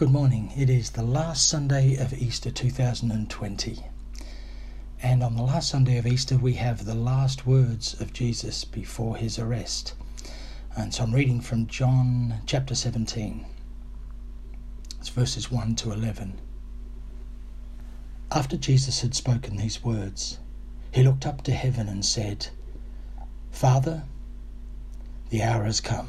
Good morning. It is the last Sunday of Easter 2020. And on the last Sunday of Easter, we have the last words of Jesus before his arrest. And so I'm reading from John chapter 17. It's verses 1 to 11. After Jesus had spoken these words, he looked up to heaven and said, Father, the hour has come.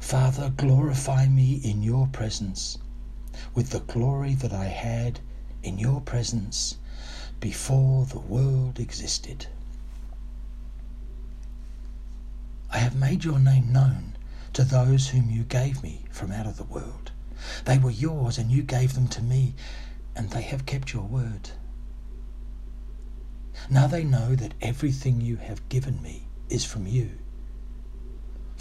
Father, glorify me in your presence with the glory that I had in your presence before the world existed. I have made your name known to those whom you gave me from out of the world. They were yours, and you gave them to me, and they have kept your word. Now they know that everything you have given me is from you.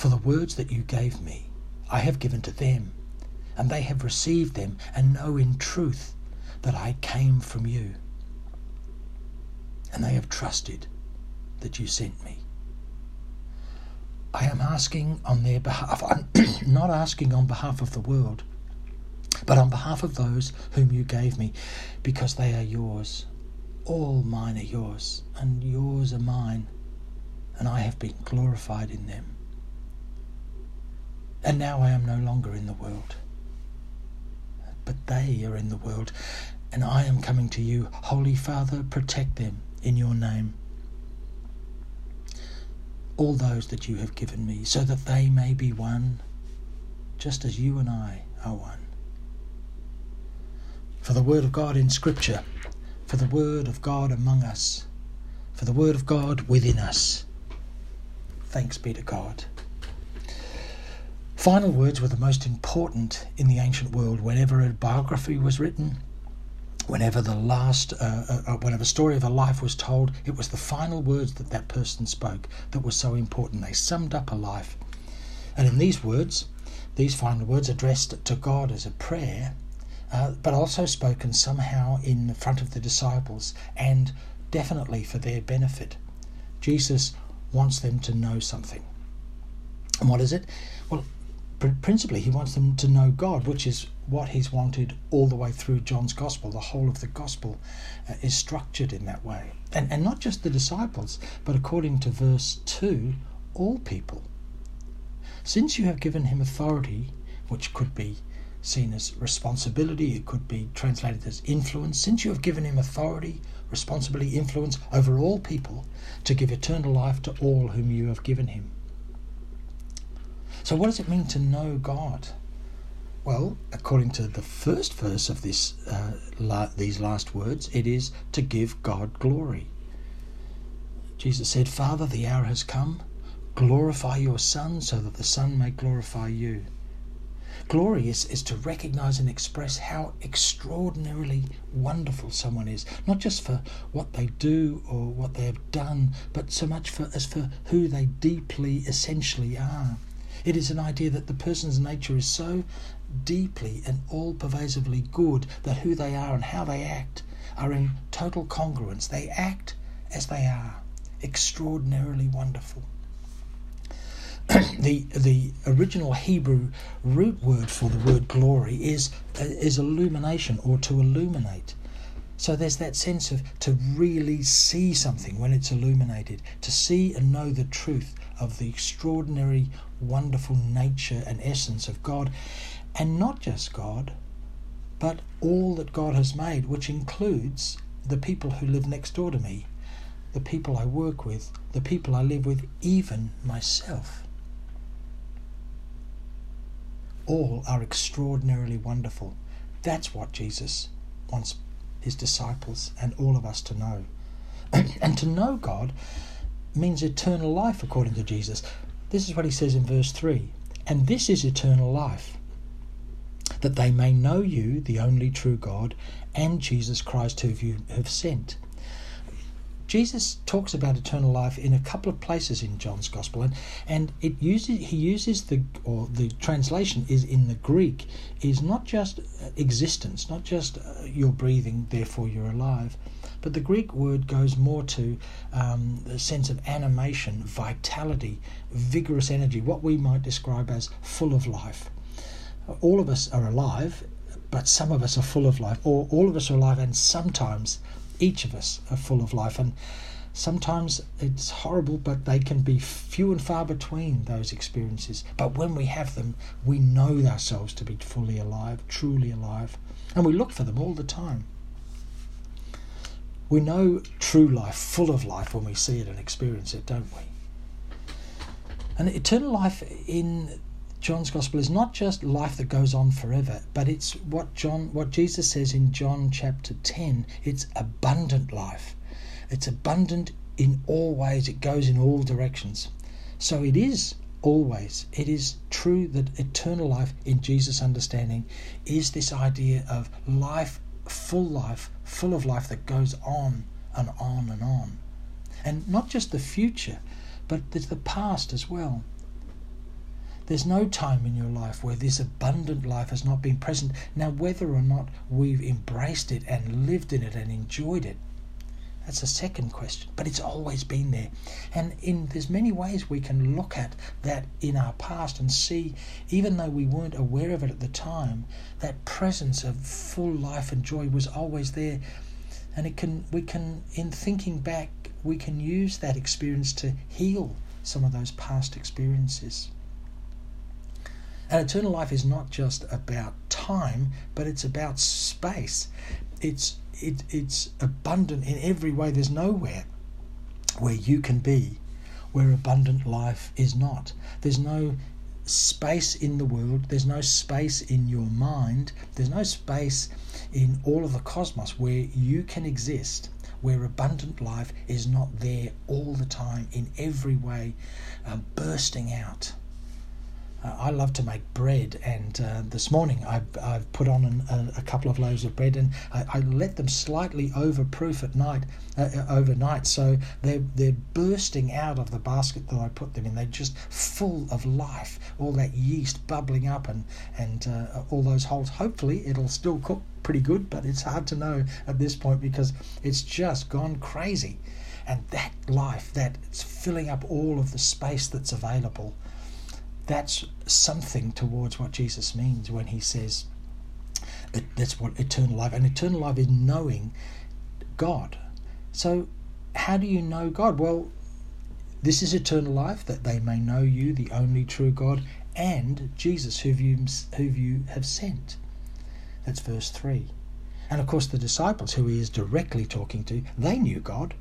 For the words that you gave me, I have given to them, and they have received them, and know in truth that I came from you. And they have trusted that you sent me. I am asking on their behalf. I'm not asking on behalf of the world, but on behalf of those whom you gave me, because they are yours. All mine are yours, and yours are mine, and I have been glorified in them. And now I am no longer in the world. But they are in the world, and I am coming to you. Holy Father, protect them in your name. All those that you have given me, so that they may be one, just as you and I are one. For the Word of God in Scripture, for the Word of God among us, for the Word of God within us. Thanks be to God. Final words were the most important in the ancient world. Whenever a biography was written, whenever the last, uh, uh, uh, whenever a story of a life was told, it was the final words that that person spoke that were so important. They summed up a life. And in these words, these final words addressed to God as a prayer, uh, but also spoken somehow in front of the disciples and definitely for their benefit. Jesus wants them to know something. And what is it? Well, principally he wants them to know God, which is what he's wanted all the way through John's gospel. The whole of the gospel uh, is structured in that way. And, and not just the disciples, but according to verse 2, all people. Since you have given him authority, which could be seen as responsibility, it could be translated as influence, since you have given him authority, responsibility, influence over all people to give eternal life to all whom you have given him. So, what does it mean to know God? Well, according to the first verse of this, uh, la- these last words, it is to give God glory. Jesus said, Father, the hour has come. Glorify your Son so that the Son may glorify you. Glory is, is to recognize and express how extraordinarily wonderful someone is, not just for what they do or what they have done, but so much for as for who they deeply, essentially are. It is an idea that the person's nature is so deeply and all pervasively good that who they are and how they act are in total congruence. They act as they are, extraordinarily wonderful. the the original Hebrew root word for the word glory is uh, is illumination or to illuminate. So there's that sense of to really see something when it's illuminated, to see and know the truth of the extraordinary, wonderful nature and essence of God, and not just God, but all that God has made, which includes the people who live next door to me, the people I work with, the people I live with, even myself. All are extraordinarily wonderful. That's what Jesus wants his disciples and all of us to know. and to know God means eternal life, according to Jesus. This is what he says in verse 3 And this is eternal life, that they may know you, the only true God, and Jesus Christ, who you have sent. Jesus talks about eternal life in a couple of places in John's Gospel, and, and it uses he uses the or the translation is in the Greek is not just existence, not just uh, you're breathing, therefore you're alive, but the Greek word goes more to um, the sense of animation, vitality, vigorous energy, what we might describe as full of life. All of us are alive, but some of us are full of life, or all of us are alive, and sometimes each of us are full of life. And sometimes it's horrible, but they can be few and far between those experiences. But when we have them, we know ourselves to be fully alive, truly alive, and we look for them all the time. We know true life, full of life, when we see it and experience it, don't we? And eternal life in John's gospel is not just life that goes on forever, but it's what John what Jesus says in John chapter 10, it's abundant life. It's abundant in all ways, it goes in all directions. So it is always it is true that eternal life in Jesus understanding is this idea of life full life, full of life that goes on and on and on. And not just the future, but the past as well. There's no time in your life where this abundant life has not been present. Now, whether or not we've embraced it and lived in it and enjoyed it, that's a second question. But it's always been there. And in there's many ways we can look at that in our past and see, even though we weren't aware of it at the time, that presence of full life and joy was always there. And it can we can in thinking back, we can use that experience to heal some of those past experiences. And eternal life is not just about time, but it's about space. It's it, it's abundant in every way. There's nowhere where you can be where abundant life is not. There's no space in the world, there's no space in your mind, there's no space in all of the cosmos where you can exist, where abundant life is not there all the time in every way, um, bursting out. Uh, I love to make bread, and uh, this morning I've, I've put on an, a, a, couple of loaves of bread, and I, I let them slightly overproof at night, uh, uh, overnight, so they're they're bursting out of the basket that I put them in. They're just full of life, all that yeast bubbling up, and and uh, all those holes. Hopefully, it'll still cook pretty good, but it's hard to know at this point because it's just gone crazy, and that life that's filling up all of the space that's available that's something towards what Jesus means when he says that's what eternal life and eternal life is knowing God. So how do you know God? Well, this is eternal life that they may know you, the only true God, and Jesus, who you, who you have sent. That's verse 3. And of course, the disciples, who he is directly talking to, they knew God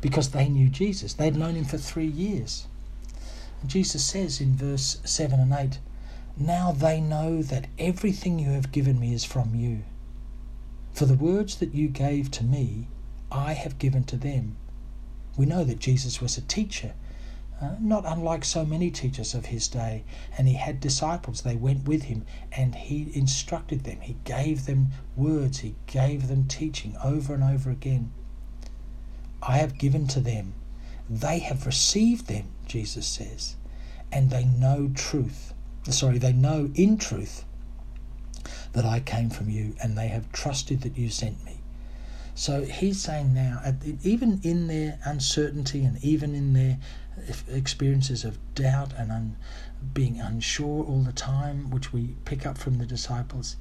because they knew Jesus. They'd known him for three years. Jesus says in verse 7 and 8, Now they know that everything you have given me is from you. For the words that you gave to me, I have given to them. We know that Jesus was a teacher, uh, not unlike so many teachers of his day, and he had disciples. They went with him and he instructed them. He gave them words, he gave them teaching over and over again. I have given to them they have received them, Jesus says, and they know truth. Sorry, they know in truth that I came from you, and they have trusted that you sent me. So he's saying now, even in their uncertainty and even in their experiences of doubt and un, being unsure all the time, which we pick up from the disciples,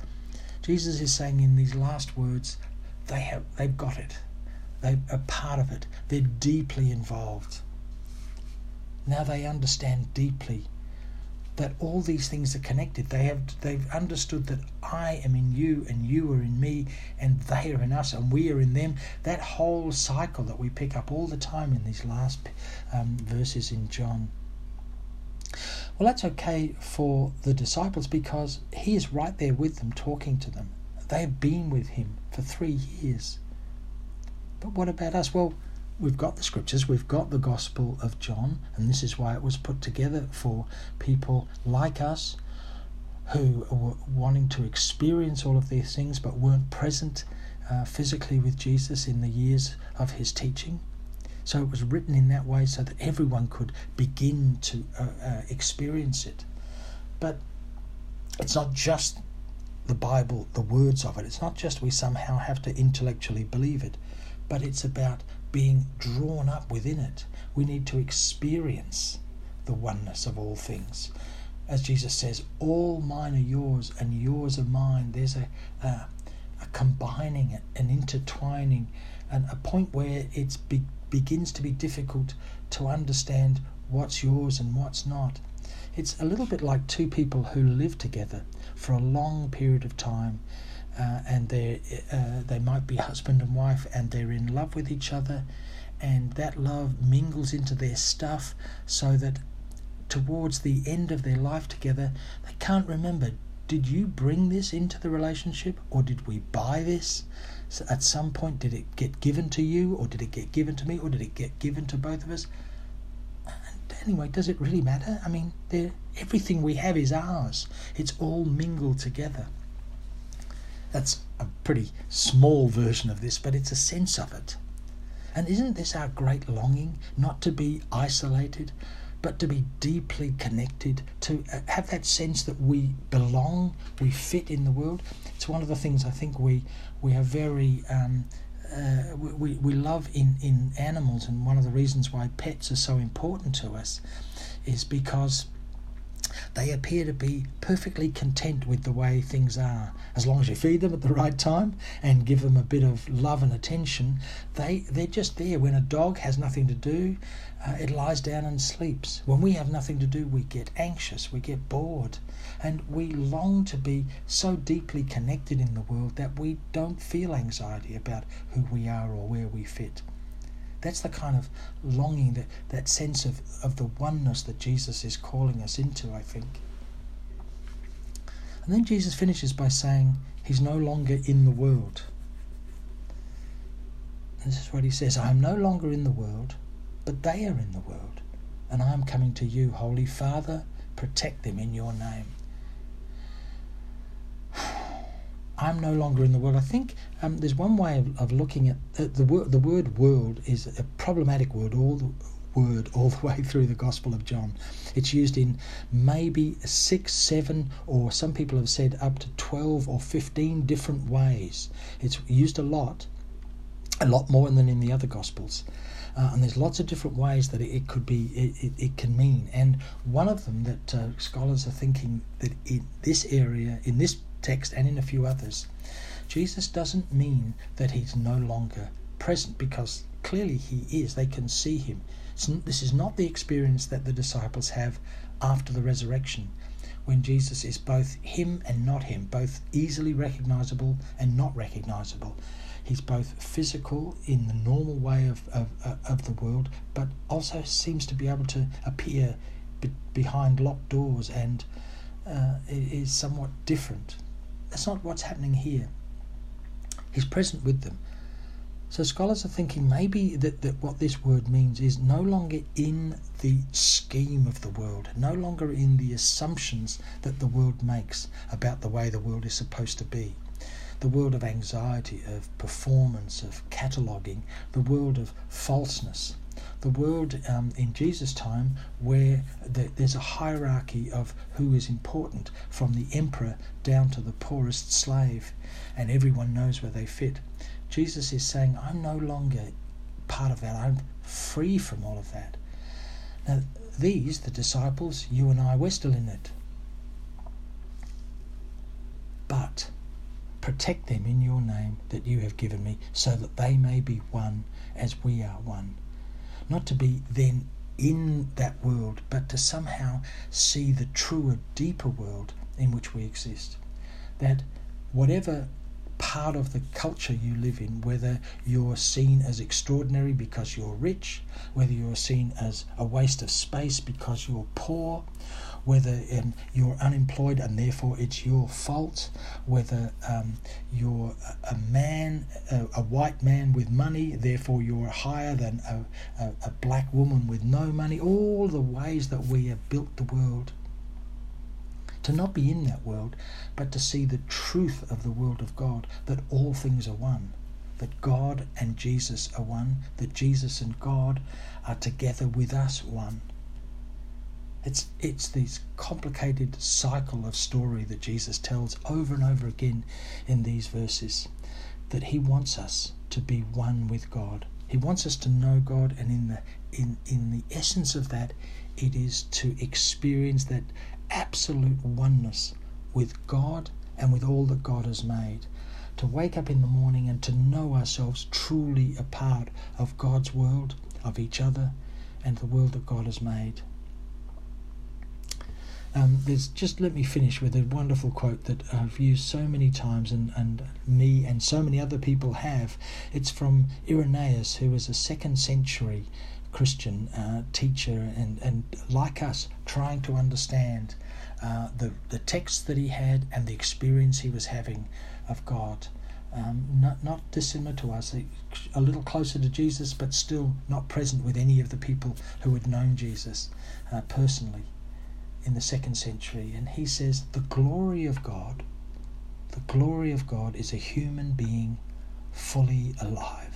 Jesus is saying in these last words, they have they've got it. They are a part of it. They're deeply involved. Now they understand deeply that all these things are connected. They have they've understood that I am in you and you are in me and they are in us and we are in them. That whole cycle that we pick up all the time in these last um, verses in John. Well, that's okay for the disciples because he is right there with them, talking to them. They have been with him for three years. But what about us? Well, we've got the scriptures, we've got the Gospel of John, and this is why it was put together for people like us who were wanting to experience all of these things but weren't present uh, physically with Jesus in the years of his teaching. So it was written in that way so that everyone could begin to uh, uh, experience it. But it's not just the Bible, the words of it. It's not just we somehow have to intellectually believe it, but it's about being drawn up within it. We need to experience the oneness of all things. As Jesus says, all mine are yours and yours are mine. There's a, a, a combining, an intertwining, and a point where it be, begins to be difficult to understand what's yours and what's not. It's a little bit like two people who live together for a long period of time. Uh, and they uh, they might be husband and wife, and they're in love with each other, and that love mingles into their stuff, so that towards the end of their life together, they can't remember did you bring this into the relationship or did we buy this? So at some point, did it get given to you or did it get given to me or did it get given to both of us? Anyway, does it really matter? I mean, everything we have is ours, it's all mingled together. That's a pretty small version of this, but it's a sense of it. And isn't this our great longing? Not to be isolated, but to be deeply connected, to uh, have that sense that we belong, we fit in the world. It's one of the things I think we we are very um, uh, we, we love in, in animals, and one of the reasons why pets are so important to us is because they appear to be perfectly content with the way things are. As long as you feed them at the right time and give them a bit of love and attention, they, they're just there. When a dog has nothing to do, uh, it lies down and sleeps. When we have nothing to do, we get anxious, we get bored, and we long to be so deeply connected in the world that we don't feel anxiety about who we are or where we fit. That's the kind of longing, that, that sense of, of the oneness that Jesus is calling us into, I think. And then Jesus finishes by saying, He's no longer in the world. This is what he says I am no longer in the world, but they are in the world. And I am coming to you, Holy Father, protect them in your name. I'm no longer in the world. I think um, there's one way of, of looking at uh, the word. The word "world" is a problematic word. All the word all the way through the Gospel of John. It's used in maybe six, seven, or some people have said up to twelve or fifteen different ways. It's used a lot, a lot more than in the other Gospels. Uh, and there's lots of different ways that it, it could be it, it, it, can mean and one of them that uh, scholars are thinking that in this area in this text and in a few others, Jesus doesn't mean that he's no longer present because clearly he is. They can see him. This is not the experience that the disciples have after the resurrection, when Jesus is both him and not him, both easily recognizable and not recognizable. He's both physical in the normal way of, of, of the world, but also seems to be able to appear be, behind locked doors and uh, is somewhat different that's not what's happening here. He's present with them. So scholars are thinking maybe that, that what this word means is no longer in the scheme of the world, no longer in the assumptions that the world makes about the way the world is supposed to be. The world of anxiety, of performance, of cataloguing, the world of falseness, the world um, in Jesus' time where the, there's a hierarchy of who is important from the emperor down to the poorest slave, and everyone knows where they fit. Jesus is saying, I'm no longer part of that, I'm free from all of that. Now, these, the disciples, you and I, we're still in it. But protect them in your name that you have given me, so that they may be one as we are one not to be then in that world, but to somehow see the truer, deeper world in which we exist. That whatever part of the culture you live in, whether you're seen as extraordinary because you're rich, whether you're seen as a waste of space because you're poor, whether um, you're unemployed and therefore it's your fault, whether um, you're a man, a, a, white man with money, therefore you're higher than a, a, a black woman with no money, all the ways that we have built the world. to not be in that world, but to see the truth of the world of God, that all things are one, that God and Jesus are one, that Jesus and God are together with us one. It's, it's this complicated cycle of story that Jesus tells over and over again in these verses that he wants us to be one with God. He wants us to know God, and in the in in the essence of that, it is to experience that absolute oneness with God and with all that God has made. To wake up in the morning and to know ourselves truly a part of God's world, of each other, and the world that God has made. Um, there's just let me finish with a wonderful quote that I've used so many times, and, and me and so many other people have. It's from Irenaeus, who was a second century Christian uh, teacher, and, and like us, trying to understand uh, the the text that he had and the experience he was having of God. Um, not not dissimilar to us, a little closer to Jesus, but still not present with any of the people who had known Jesus uh, personally in the second century, and he says, The glory of God, the glory of God is a human being fully alive.